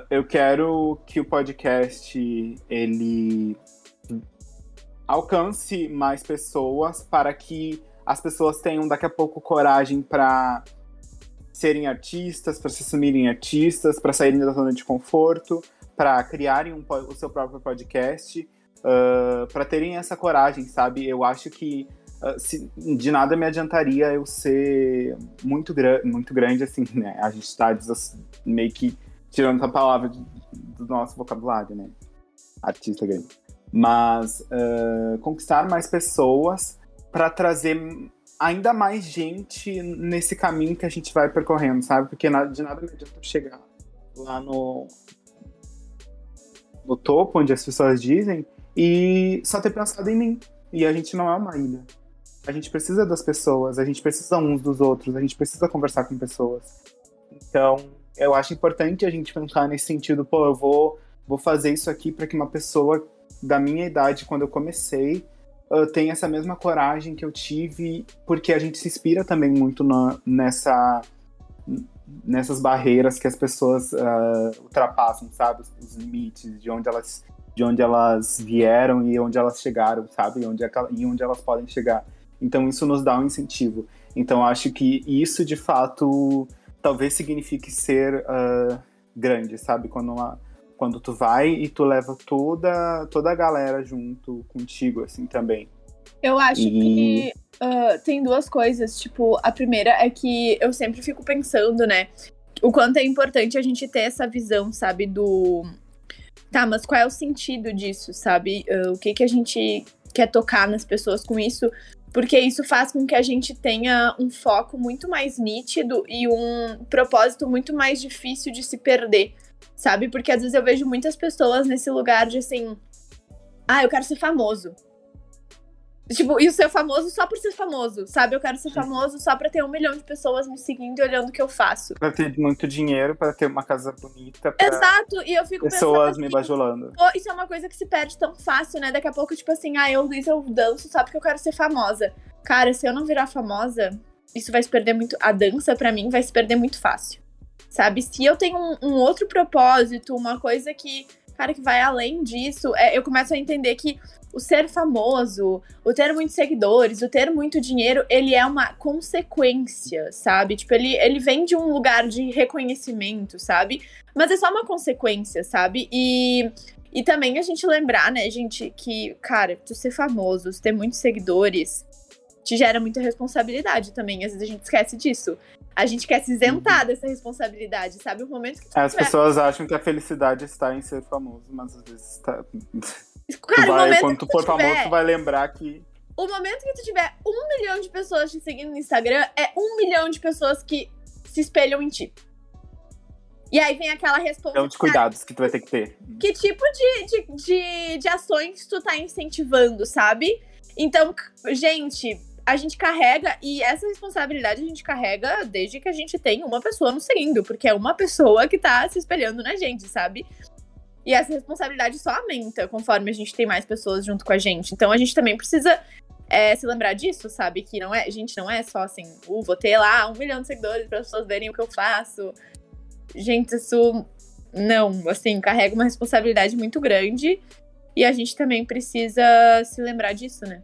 eu quero que o podcast ele alcance mais pessoas para que as pessoas tenham daqui a pouco coragem para serem artistas, para se assumirem artistas, para saírem da zona de conforto, para criarem um, o seu próprio podcast, uh, para terem essa coragem, sabe? Eu acho que uh, se, de nada me adiantaria eu ser muito, gra muito grande, assim, né? A gente está meio que tirando essa palavra do nosso vocabulário, né? Artista grande. Mas uh, conquistar mais pessoas para trazer ainda mais gente nesse caminho que a gente vai percorrendo, sabe? Porque de nada me adianta chegar lá no, no topo, onde as pessoas dizem, e só ter pensado em mim. E a gente não é uma ilha. A gente precisa das pessoas, a gente precisa uns dos outros, a gente precisa conversar com pessoas. Então, eu acho importante a gente pensar nesse sentido, pô, eu vou, vou fazer isso aqui para que uma pessoa da minha idade, quando eu comecei, uh, tenha essa mesma coragem que eu tive, porque a gente se inspira também muito na, nessa nessas barreiras que as pessoas uh, ultrapassam, sabe? Os limites, de onde elas de onde elas vieram e onde elas chegaram, sabe? E onde, e onde elas podem chegar. Então isso nos dá um incentivo. Então acho que isso de fato talvez signifique ser uh, grande, sabe? Quando, uma, quando tu vai e tu leva toda, toda a galera junto contigo, assim, também. Eu acho e... que uh, tem duas coisas. Tipo, a primeira é que eu sempre fico pensando, né? O quanto é importante a gente ter essa visão, sabe? Do. Tá, mas qual é o sentido disso, sabe? Uh, o que, que a gente quer tocar nas pessoas com isso? Porque isso faz com que a gente tenha um foco muito mais nítido e um propósito muito mais difícil de se perder, sabe? Porque às vezes eu vejo muitas pessoas nesse lugar de assim, ah, eu quero ser famoso. Tipo, e ser famoso só por ser famoso, sabe? Eu quero ser famoso só pra ter um milhão de pessoas me seguindo e olhando o que eu faço. Pra ter muito dinheiro, pra ter uma casa bonita, pra Exato, e eu fico pessoas me assim, bajulando. pô, isso é uma coisa que se perde tão fácil, né? Daqui a pouco, tipo assim, ah, eu, Luísa, eu danço só porque eu quero ser famosa. Cara, se eu não virar famosa, isso vai se perder muito. A dança, pra mim, vai se perder muito fácil. Sabe? Se eu tenho um, um outro propósito, uma coisa que, cara, que vai além disso, é, eu começo a entender que o ser famoso, o ter muitos seguidores, o ter muito dinheiro, ele é uma consequência, sabe? Tipo, ele, ele vem de um lugar de reconhecimento, sabe? Mas é só uma consequência, sabe? E, e também a gente lembrar, né, gente, que, cara, tu ser famoso, ter muitos seguidores, te gera muita responsabilidade também. Às vezes a gente esquece disso. A gente quer se isentar dessa responsabilidade, sabe? O momento que tu As tiver- pessoas acham que a felicidade está em ser famoso, mas às vezes tá... Cara, vai, momento quando tu tu for famoso, tiver- tu vai lembrar que O momento que tu tiver um milhão de pessoas te seguindo no Instagram, é um milhão de pessoas que se espelham em ti. E aí vem aquela um responsabilidade. de cuidados que tu vai ter que ter. Que tipo de, de, de, de ações tu tá incentivando, sabe? Então, gente, a gente carrega, e essa responsabilidade a gente carrega desde que a gente tem uma pessoa nos seguindo, porque é uma pessoa que tá se espelhando na gente, sabe? E essa responsabilidade só aumenta conforme a gente tem mais pessoas junto com a gente. Então a gente também precisa é, se lembrar disso, sabe? Que não é, gente, não é só assim, uh, vou ter lá um milhão de seguidores para as pessoas verem o que eu faço. Gente, isso não, assim, carrega uma responsabilidade muito grande e a gente também precisa se lembrar disso, né?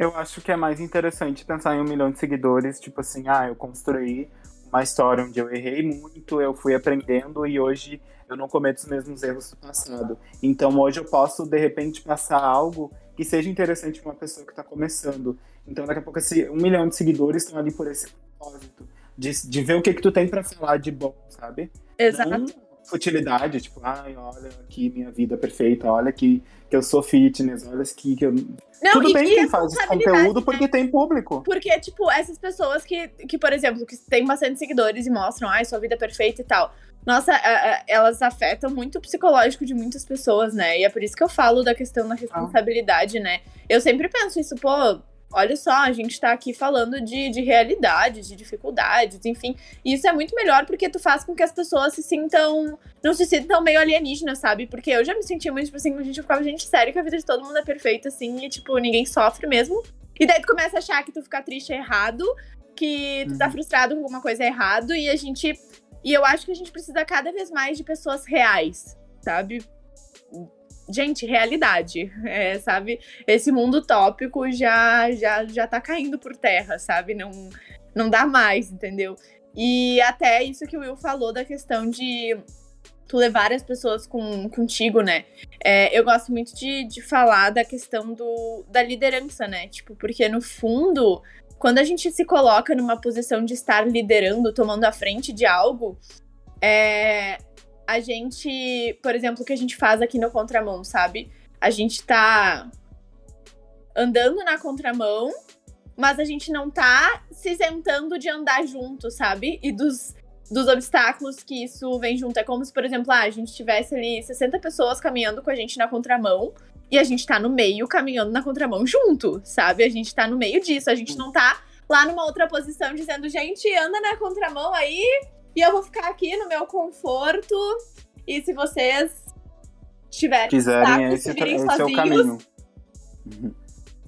Eu acho que é mais interessante pensar em um milhão de seguidores, tipo assim, ah, eu construí uma história onde eu errei muito, eu fui aprendendo e hoje eu não cometo os mesmos erros do passado. Então hoje eu posso, de repente, passar algo que seja interessante para uma pessoa que está começando. Então daqui a pouco esse um milhão de seguidores estão ali por esse propósito, de, de ver o que que tu tem para falar de bom, sabe? Exato. Não futilidade, tipo, ai, olha aqui minha vida perfeita, olha aqui que eu sou fitness, olha aqui que eu... Não, Tudo bem e quem faz esse conteúdo né? porque tem público. Porque, tipo, essas pessoas que, que, por exemplo, que têm bastante seguidores e mostram, ai, sua vida é perfeita e tal. Nossa, a- a- elas afetam muito o psicológico de muitas pessoas, né? E é por isso que eu falo da questão da responsabilidade, né? Eu sempre penso isso, pô, olha só, a gente tá aqui falando de, de realidades, de dificuldades, enfim. E isso é muito melhor porque tu faz com que as pessoas se sintam. Não se sintam meio alienígenas, sabe? Porque eu já me sentia muito, tipo assim, a gente eu ficava, gente, sério que a vida de todo mundo é perfeita, assim, e, tipo, ninguém sofre mesmo. E daí tu começa a achar que tu fica triste é errado, que tu tá Uhum. frustrado com alguma coisa errado, e a gente. E eu acho que a gente precisa cada vez mais de pessoas reais, sabe? Gente, realidade, é, sabe? Esse mundo tópico já, já, já tá caindo por terra, sabe? Não, não dá mais, entendeu? E até isso que o Will falou da questão de tu levar as pessoas com, contigo, né? É, eu gosto muito de, de falar da questão do, da liderança, né? Tipo, porque no fundo, quando a gente se coloca numa posição de estar liderando, tomando a frente de algo, é, a gente, por exemplo, o que a gente faz aqui no Contramão, sabe? A gente tá andando na contramão, mas a gente não tá se isentando de andar junto, sabe? E dos, dos obstáculos que isso vem junto. É como se, por exemplo, ah, a gente tivesse ali 60 pessoas caminhando com a gente na contramão e a gente tá no meio caminhando na contramão junto, sabe? A gente tá no meio disso, a gente não tá lá numa outra posição dizendo, gente, anda na contramão aí e eu vou ficar aqui no meu conforto. E se vocês tiverem Quiserem, esse, esse é o sozinhos, caminho.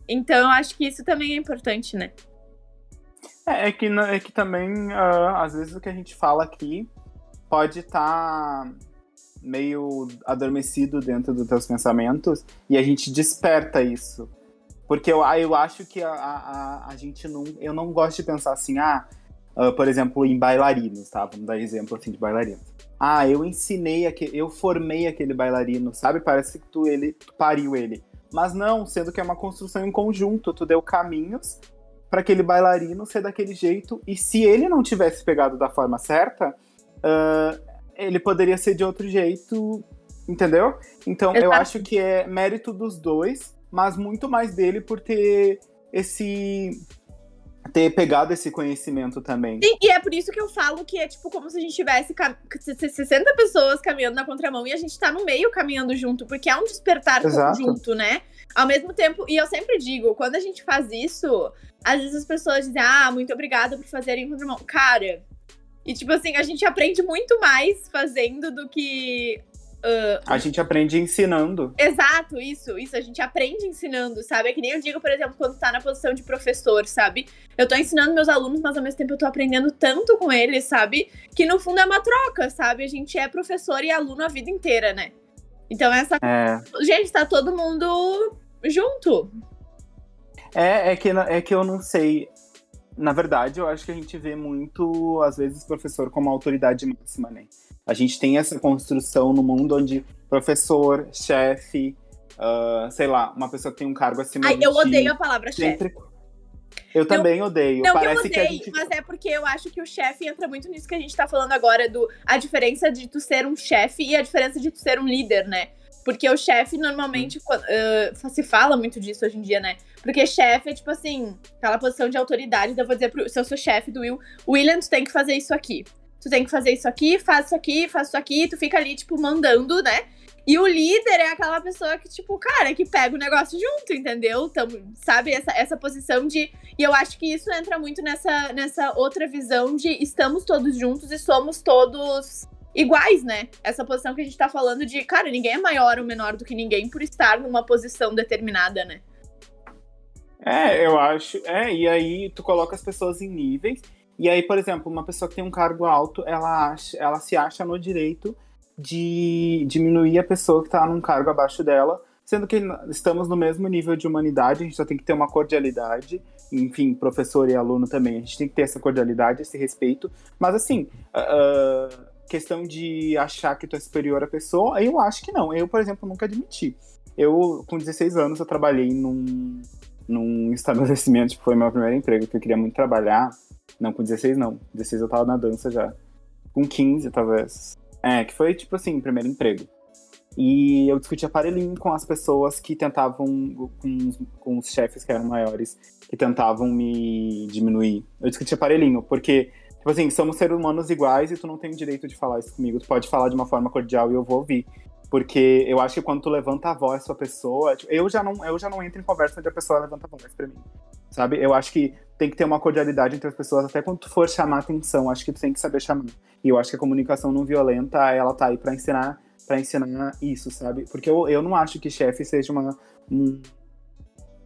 Então, eu acho que isso também é importante, né? É, é que, é que também, ah, às vezes, o que a gente fala aqui pode estar meio adormecido dentro dos teus pensamentos e a gente desperta isso. Porque eu, ah, eu acho que a, a- a gente não. Eu não gosto de pensar assim, ah, ah, por exemplo, em bailarinos, tá? Vamos dar exemplo assim de bailarinos. Ah, eu ensinei aquele, eu formei aquele bailarino, sabe? Parece que tu, ele, tu pariu ele. Mas não, sendo que é uma construção em conjunto, tu deu caminhos para aquele bailarino ser daquele jeito. E se ele não tivesse pegado da forma certa, ah, ele poderia ser de outro jeito, entendeu? Então eu Exato. acho que é mérito dos dois, mas muito mais dele por ter esse ter pegado esse conhecimento também. Sim, e é por isso que eu falo que é tipo como se a gente tivesse 60 pessoas caminhando na contramão e a gente tá no meio caminhando junto, porque é um despertar Exato. conjunto, né? Ao mesmo tempo, e eu sempre digo, quando a gente faz isso, às vezes as pessoas dizem, ah, muito obrigada por fazerem contramão. Cara, e tipo assim, a gente aprende muito mais fazendo do que Uh, a gente aprende ensinando. Exato, isso, isso. A gente aprende ensinando, sabe? É que nem eu digo, por exemplo, quando tá na posição de professor, sabe? Eu tô ensinando meus alunos, mas ao mesmo tempo eu tô aprendendo tanto com eles, sabe? Que no fundo é uma troca, sabe? A gente é professor e aluno a vida inteira, né? Então essa. É. Gente, tá todo mundo junto. É, é que, é que eu não sei. Na verdade, eu acho que a gente vê muito, às vezes, professor como autoridade máxima, né? A gente tem essa construção no mundo onde professor, chefe, uh, sei lá, uma pessoa que tem um cargo acima Ai, de eu odeio a palavra sempre... chefe. Eu também odeio. Não Parece que eu odeio, que a gente... mas é porque eu acho que o chefe entra muito nisso que a gente tá falando agora, do a diferença de tu ser um chefe e a diferença de tu ser um líder, né? Porque o chefe, normalmente, uh, se fala muito disso hoje em dia, né? Porque chefe é, tipo assim, aquela posição de autoridade. Então eu vou dizer, pro, se eu sou chefe do Will, William, tu tem que fazer isso aqui tu tem que fazer isso aqui, faz isso aqui, faz isso aqui, tu fica ali, tipo, mandando, né? E o líder é aquela pessoa que, tipo, cara, que pega o negócio junto, entendeu? Então, sabe, essa, essa posição de. E eu acho que isso entra muito nessa, nessa outra visão de estamos todos juntos e somos todos iguais, né? Essa posição que a gente tá falando de, cara, ninguém é maior ou menor do que ninguém por estar numa posição determinada, né? É, eu acho. É, e aí tu coloca as pessoas em níveis. E aí, por exemplo, uma pessoa que tem um cargo alto, ela, ela se acha no direito de diminuir a pessoa que está num cargo abaixo dela, sendo que estamos no mesmo nível de humanidade, a gente só tem que ter uma cordialidade, enfim, professor e aluno também, a gente tem que ter essa cordialidade, esse respeito, mas assim, uh, questão de achar que tu é superior à pessoa, eu acho que não, eu, por exemplo, nunca admiti. Eu, com 16 anos, eu trabalhei num, num estabelecimento, que foi meu primeiro emprego, que eu queria muito trabalhar, não, com 16 não. 16 eu tava na dança já. Com 15, talvez. É, que foi, tipo assim, primeiro emprego. E eu discuti aparelhinho com as pessoas que tentavam, com, com os chefes que eram maiores, que tentavam me diminuir. Eu discuti aparelhinho, porque, tipo assim, somos seres humanos iguais e tu não tem o direito de falar isso comigo. Tu pode falar de uma forma cordial e eu vou ouvir. Porque eu acho que quando tu levanta a voz pra pessoa, tipo, eu, já não, eu já não entro em conversa onde a pessoa levanta a voz pra mim. Sabe? Eu acho que tem que ter uma cordialidade entre as pessoas, até quando tu for chamar atenção, acho que tu tem que saber chamar. E eu acho que a comunicação não violenta, ela tá aí para ensinar para ensinar isso, sabe? Porque eu, eu não acho que chefe seja uma, um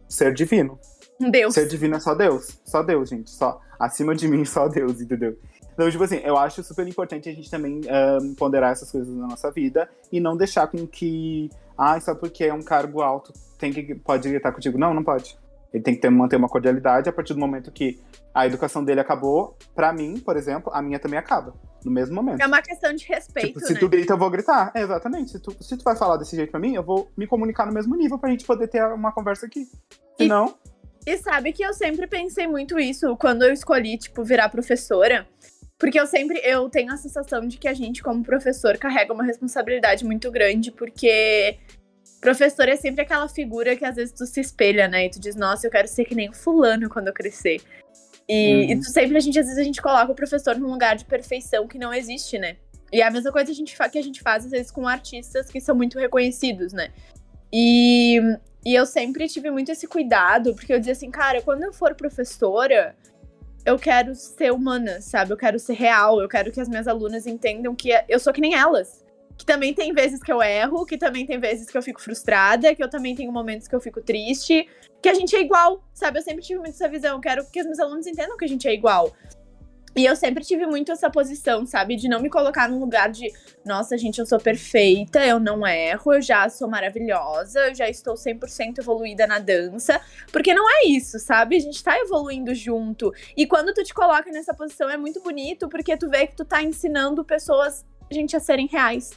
ser divino. Deus. Ser divino é só Deus. Só Deus, gente. Só. Acima de mim, [laughs] só Deus, entendeu? Então, tipo assim, eu acho super importante a gente também um, ponderar essas coisas na nossa vida e não deixar com que, ah, só porque é um cargo alto, tem que, pode gritar contigo. Não, não pode. Ele tem que ter, manter uma cordialidade a partir do momento que a educação dele acabou. Para mim, por exemplo, a minha também acaba. No mesmo momento. É uma questão de respeito. Tipo, se né? tu grita, eu vou gritar. É, exatamente. Se tu, se tu vai falar desse jeito pra mim, eu vou me comunicar no mesmo nível pra gente poder ter uma conversa aqui. Se não. E, e sabe que eu sempre pensei muito isso quando eu escolhi, tipo, virar professora. Porque eu sempre eu tenho a sensação de que a gente, como professor, carrega uma responsabilidade muito grande, porque Professor é sempre aquela figura que às vezes tu se espelha, né? E tu diz, nossa, eu quero ser que nem o fulano quando eu crescer. E, uhum. e tu sempre, a gente, às vezes, a gente coloca o professor num lugar de perfeição que não existe, né? E é a mesma coisa que a gente, que a gente faz, às vezes, com artistas que são muito reconhecidos, né? E, e eu sempre tive muito esse cuidado, porque eu dizia assim, cara, quando eu for professora, eu quero ser humana, sabe? Eu quero ser real, eu quero que as minhas alunas entendam que eu sou que nem elas que também tem vezes que eu erro, que também tem vezes que eu fico frustrada, que eu também tenho momentos que eu fico triste, que a gente é igual, sabe? Eu sempre tive muito essa visão, quero que os meus alunos entendam que a gente é igual. E eu sempre tive muito essa posição, sabe? De não me colocar num lugar de, nossa, gente, eu sou perfeita, eu não erro, eu já sou maravilhosa, eu já estou 100% evoluída na dança. Porque não é isso, sabe? A gente tá evoluindo junto. E quando tu te coloca nessa posição é muito bonito, porque tu vê que tu tá ensinando pessoas, gente, a serem reais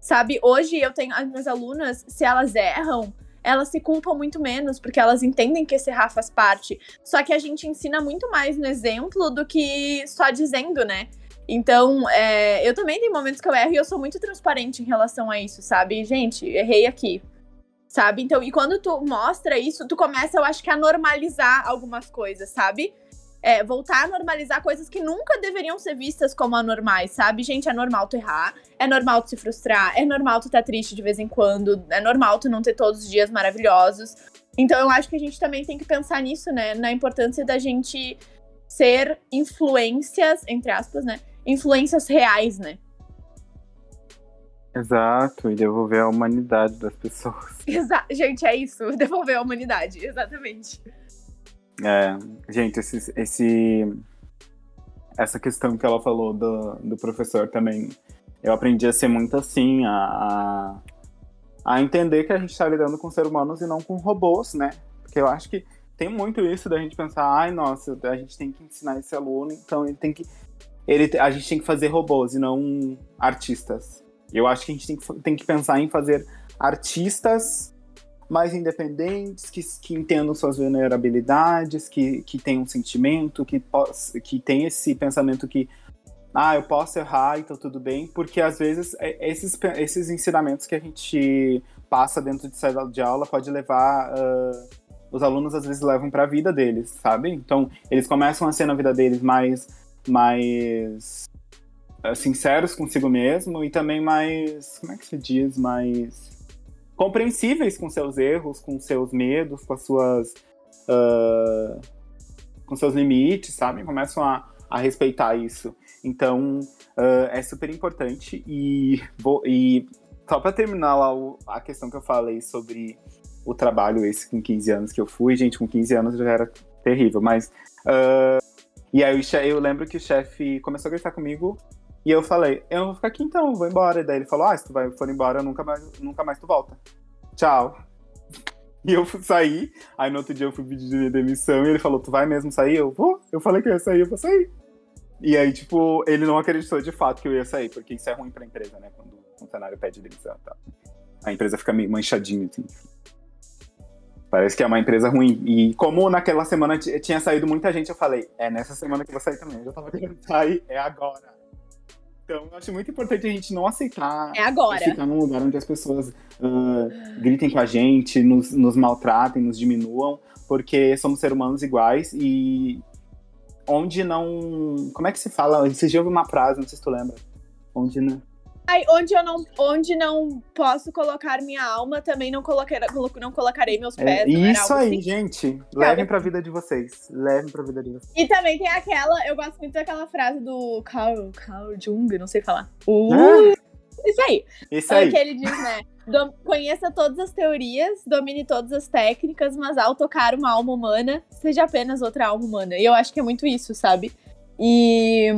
Sabe, hoje eu tenho as minhas alunas, se elas erram, elas se culpam muito menos, porque elas entendem que esse errar faz parte. Só que a gente ensina muito mais no exemplo do que só dizendo, né? Então, é, eu também tenho momentos que eu erro e eu sou muito transparente em relação a isso, sabe? Gente, errei aqui. Sabe? Então, e quando tu mostra isso, tu começa, eu acho que, a normalizar algumas coisas, sabe? É, voltar a normalizar coisas que nunca deveriam ser vistas como anormais, sabe? Gente, é normal tu errar, é normal tu se frustrar, é normal tu estar tá triste de vez em quando, é normal tu não ter todos os dias maravilhosos. Então eu acho que a gente também tem que pensar nisso, né? Na importância da gente ser influências, entre aspas, né? Influências reais, né? Exato, e devolver a humanidade das pessoas. Exa gente, é isso, [laughs] devolver a humanidade, exatamente. É, gente, esse, esse, essa questão que ela falou do, do professor também, eu aprendi a ser muito assim, a, a entender que a gente está lidando com seres humanos e não com robôs, né? Porque eu acho que tem muito isso da gente pensar, ai, nossa, a gente tem que ensinar esse aluno, então ele tem que. Ele, a gente tem que fazer robôs e não artistas. Eu acho que a gente tem que, tem que pensar em fazer artistas mais independentes, que, que entendam suas vulnerabilidades, que, que tenham um sentimento, que, que tem esse pensamento que ah, eu posso errar, então tudo bem, porque às vezes é, esses, esses ensinamentos que a gente passa dentro de sala de aula pode levar. Uh, os alunos às vezes levam para a vida deles, sabe? Então, eles começam a ser na vida deles mais. mais uh, sinceros consigo mesmo e também mais. como é que se diz? Mais compreensíveis com seus erros, com seus medos, com as suas. Uh, com seus limites, sabe? Começam a, a respeitar isso. Então, uh, é super importante. E, e só para terminar lá o, a questão que eu falei sobre o trabalho esse com 15 anos que eu fui, gente, com 15 anos já era terrível, mas. Uh, e aí eu lembro que o chefe começou a gritar comigo e eu falei, eu vou ficar aqui então, vou embora. E daí ele falou, ah, se tu vai, for embora, nunca mais, nunca mais tu volta. Tchau. [laughs] E eu saí, aí no outro dia eu fui pedir demissão e ele falou, tu vai mesmo sair? Eu vou. Eu falei que eu ia sair, eu vou sair. E aí, tipo, ele não acreditou de fato que eu ia sair, porque isso é ruim pra empresa, né? Quando o funcionário pede demissão e tal. A empresa fica meio manchadinha, assim. Parece que é uma empresa ruim. E como naquela semana tinha saído muita gente, eu falei, é nessa semana que eu vou sair também. Eu já tava querendo sair, é agora. Então, eu acho muito importante a gente não aceitar é agora. ficar num lugar onde as pessoas uh, gritem com a gente, nos, nos maltratem, nos diminuam, porque somos seres humanos iguais e onde não. Como é que se fala? Você já ouviu uma frase, não sei se tu lembra. Onde não. Ai, onde eu não, onde não posso colocar minha alma, também não, coloquei, não colocarei meus é, pés. É, isso aí, assim. gente. Levem pra vida de vocês. Levem pra vida de vocês. E também tem aquela, eu gosto muito daquela frase do Carl, Carl Jung, não sei falar. Uh, ah, isso aí. Isso aí. Que ele diz, né? Conheça todas as teorias, domine todas as técnicas, mas ao tocar uma alma humana, seja apenas outra alma humana. E eu acho que é muito isso, sabe? E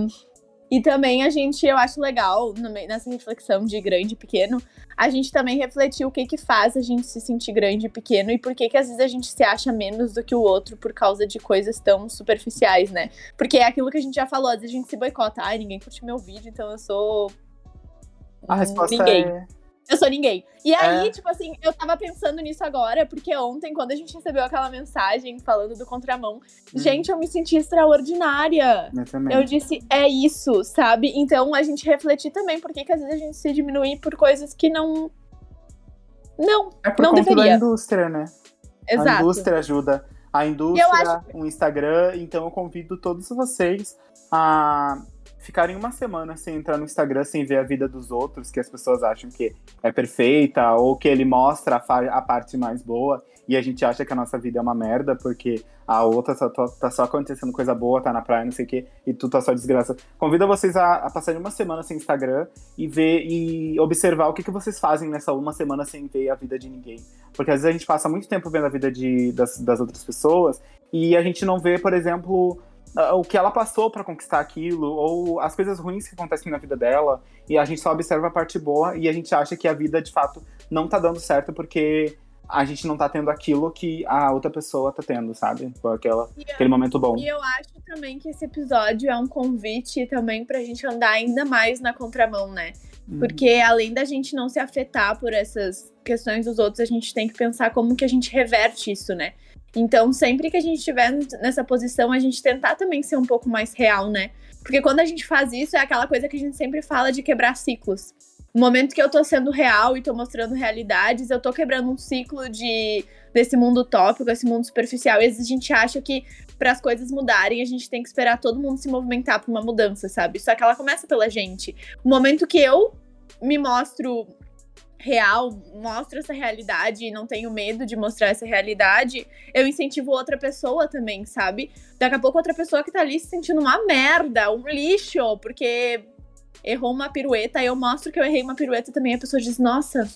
e também a gente, eu acho legal, nessa reflexão de grande e pequeno, a gente também refletir o que que faz a gente se sentir grande e pequeno e por que que às vezes a gente se acha menos do que o outro por causa de coisas tão superficiais, né? Porque é aquilo que a gente já falou, às vezes a gente se boicota, ai, ninguém curte meu vídeo, então eu sou. A resposta ninguém. é eu sou ninguém. E aí, é. tipo assim, eu tava pensando nisso agora, porque ontem, quando a gente recebeu aquela mensagem falando do contramão, hum. gente, eu me senti extraordinária. Eu também. Eu disse, é isso, sabe? Então a gente refletir também por que, às vezes a gente se diminui por coisas que não. Não, é por não conta deveria. da indústria, né? Exato. A indústria ajuda. A indústria, acho... o Instagram, então eu convido todos vocês a ficarem uma semana sem entrar no Instagram, sem ver a vida dos outros, que as pessoas acham que é perfeita, ou que ele mostra a, a parte mais boa, e a gente acha que a nossa vida é uma merda, porque a outra tá, tá, só acontecendo coisa boa, tá na praia, não sei o quê, e tu tá só desgraça. Convido vocês a, a passarem uma semana sem Instagram e ver e observar o que, que vocês fazem nessa uma semana sem ver a vida de ninguém. Porque às vezes a gente passa muito tempo vendo a vida de, das, das outras pessoas e a gente não vê, por exemplo, o que ela passou para conquistar aquilo, ou as coisas ruins que acontecem na vida dela, e a gente só observa a parte boa e a gente acha que a vida de fato não tá dando certo porque a gente não tá tendo aquilo que a outra pessoa tá tendo, sabe? Foi aquela, aquele momento bom. E eu acho também que esse episódio é um convite também pra gente andar ainda mais na contramão, né? Uhum. Porque além da gente não se afetar por essas questões dos outros, a gente tem que pensar como que a gente reverte isso, né? Então, sempre que a gente estiver nessa posição, a gente tentar também ser um pouco mais real, né? Porque quando a gente faz isso, é aquela coisa que a gente sempre fala de quebrar ciclos. No momento que eu tô sendo real e tô mostrando realidades, eu tô quebrando um ciclo de desse mundo utópico, esse mundo superficial. E às vezes a gente acha que para as coisas mudarem, a gente tem que esperar todo mundo se movimentar para uma mudança, sabe? Só que ela começa pela gente. O momento que eu me mostro real, mostro essa realidade e não tenho medo de mostrar essa realidade, eu incentivo outra pessoa também, sabe? Daqui a pouco outra pessoa que tá ali se sentindo uma merda, um lixo, porque errou uma pirueta, eu mostro que eu errei uma pirueta também, a pessoa diz, nossa,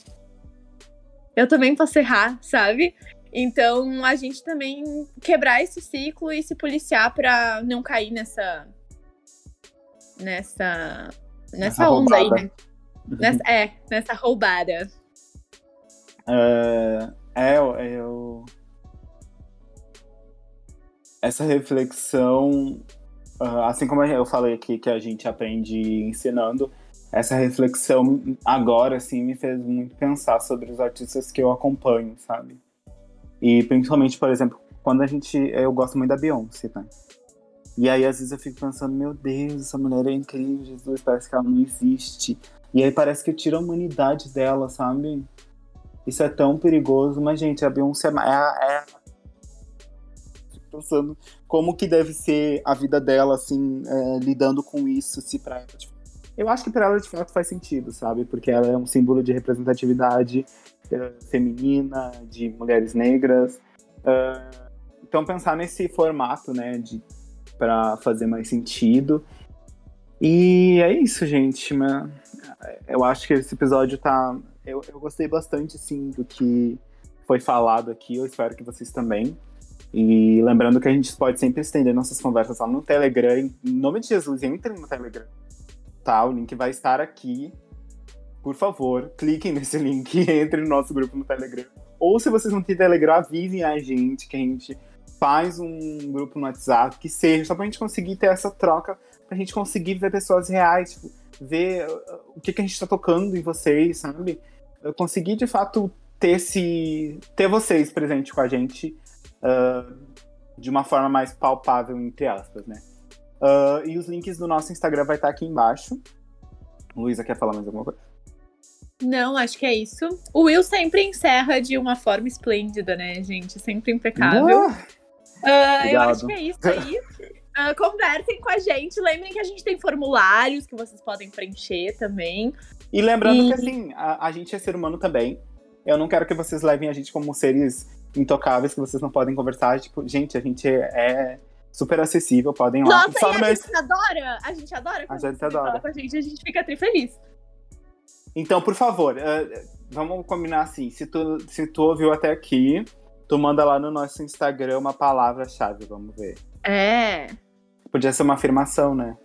eu também posso errar, sabe? Então, a gente também quebrar esse ciclo e se policiar para não cair nessa nessa nessa onda aí, né? Nessa, é, nessa roubada. Uh, é, eu. Essa reflexão, uh, assim como eu falei aqui que a gente aprende ensinando, essa reflexão agora, assim, me fez muito pensar sobre os artistas que eu acompanho, sabe? E principalmente, por exemplo, quando a gente. Eu gosto muito da Beyoncé, tá? E aí, às vezes, eu fico pensando, meu Deus, essa mulher é incrível, Jesus, parece que ela não existe. E aí parece que tira a humanidade dela, sabe? Isso é tão perigoso, mas, gente, a Beyoncé é. é... é pensando como que deve ser a vida dela, assim, é, lidando com isso, se pra ela. Tipo, eu acho que para ela de fato faz sentido, sabe? Porque ela é um símbolo de representatividade uh, feminina, de mulheres negras. Uh, então pensar nesse formato, né, de para fazer mais sentido. E é isso, gente. Né? Eu acho que esse episódio tá. Eu, eu gostei bastante, sim, do que foi falado aqui. Eu espero que vocês também. E lembrando que a gente pode sempre estender nossas conversas lá no Telegram. Em nome de Jesus, entrem no Telegram. Tá? O link vai estar aqui. Por favor, cliquem nesse [laughs] link e entrem no nosso grupo no Telegram. Ou se vocês não têm Telegram, avisem a gente que a gente faz um grupo no WhatsApp, que seja, só pra gente conseguir ter essa troca, pra gente conseguir ver pessoas reais, tipo, ver uh, o que, que a gente tá tocando em vocês, sabe? Eu consegui, de fato, ter esse. ter vocês presentes com a gente uh, de uma forma mais palpável, entre aspas, né? Uh, e os links do nosso Instagram vai estar aqui embaixo. Luísa, quer falar mais alguma coisa? Não, acho que é isso. O Will sempre encerra de uma forma esplêndida, né, gente? Sempre impecável. Uh, eu acho que é isso aí. Uh, conversem com a gente. Lembrem que a gente tem formulários que vocês podem preencher também. E lembrando e... que, assim, a, a, gente é ser humano também. Eu não quero que vocês levem a gente como seres intocáveis que vocês não podem conversar. Tipo, gente, a gente é, é super acessível, podem ir lá. Nossa, Só e a gente adora! A gente adora a gente adora. com a gente, a gente fica tri feliz. Então, por favor, uh, vamos combinar assim. Se tu, se tu ouviu até aqui, tu manda lá no nosso Instagram uma palavra-chave, vamos ver. É. Podia ser uma afirmação, né?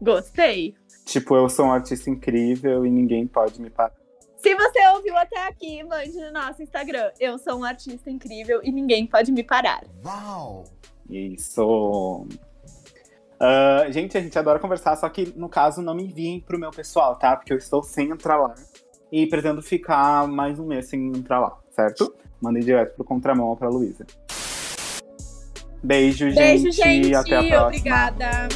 Gostei. Tipo, eu sou um artista incrível e ninguém pode me parar. Se você ouviu até aqui, mande no nosso Instagram. Eu sou um artista incrível e ninguém pode me parar. Uau! Isso! Uh, gente, a gente adora conversar, só que no caso não me enviem pro meu pessoal, tá? Porque eu estou sem entrar lá. E pretendo ficar mais um mês sem entrar lá, certo? Mandei direto pro contramão pra Luísa. Beijo, gente. Beijo, gente. Até a próxima. Obrigada.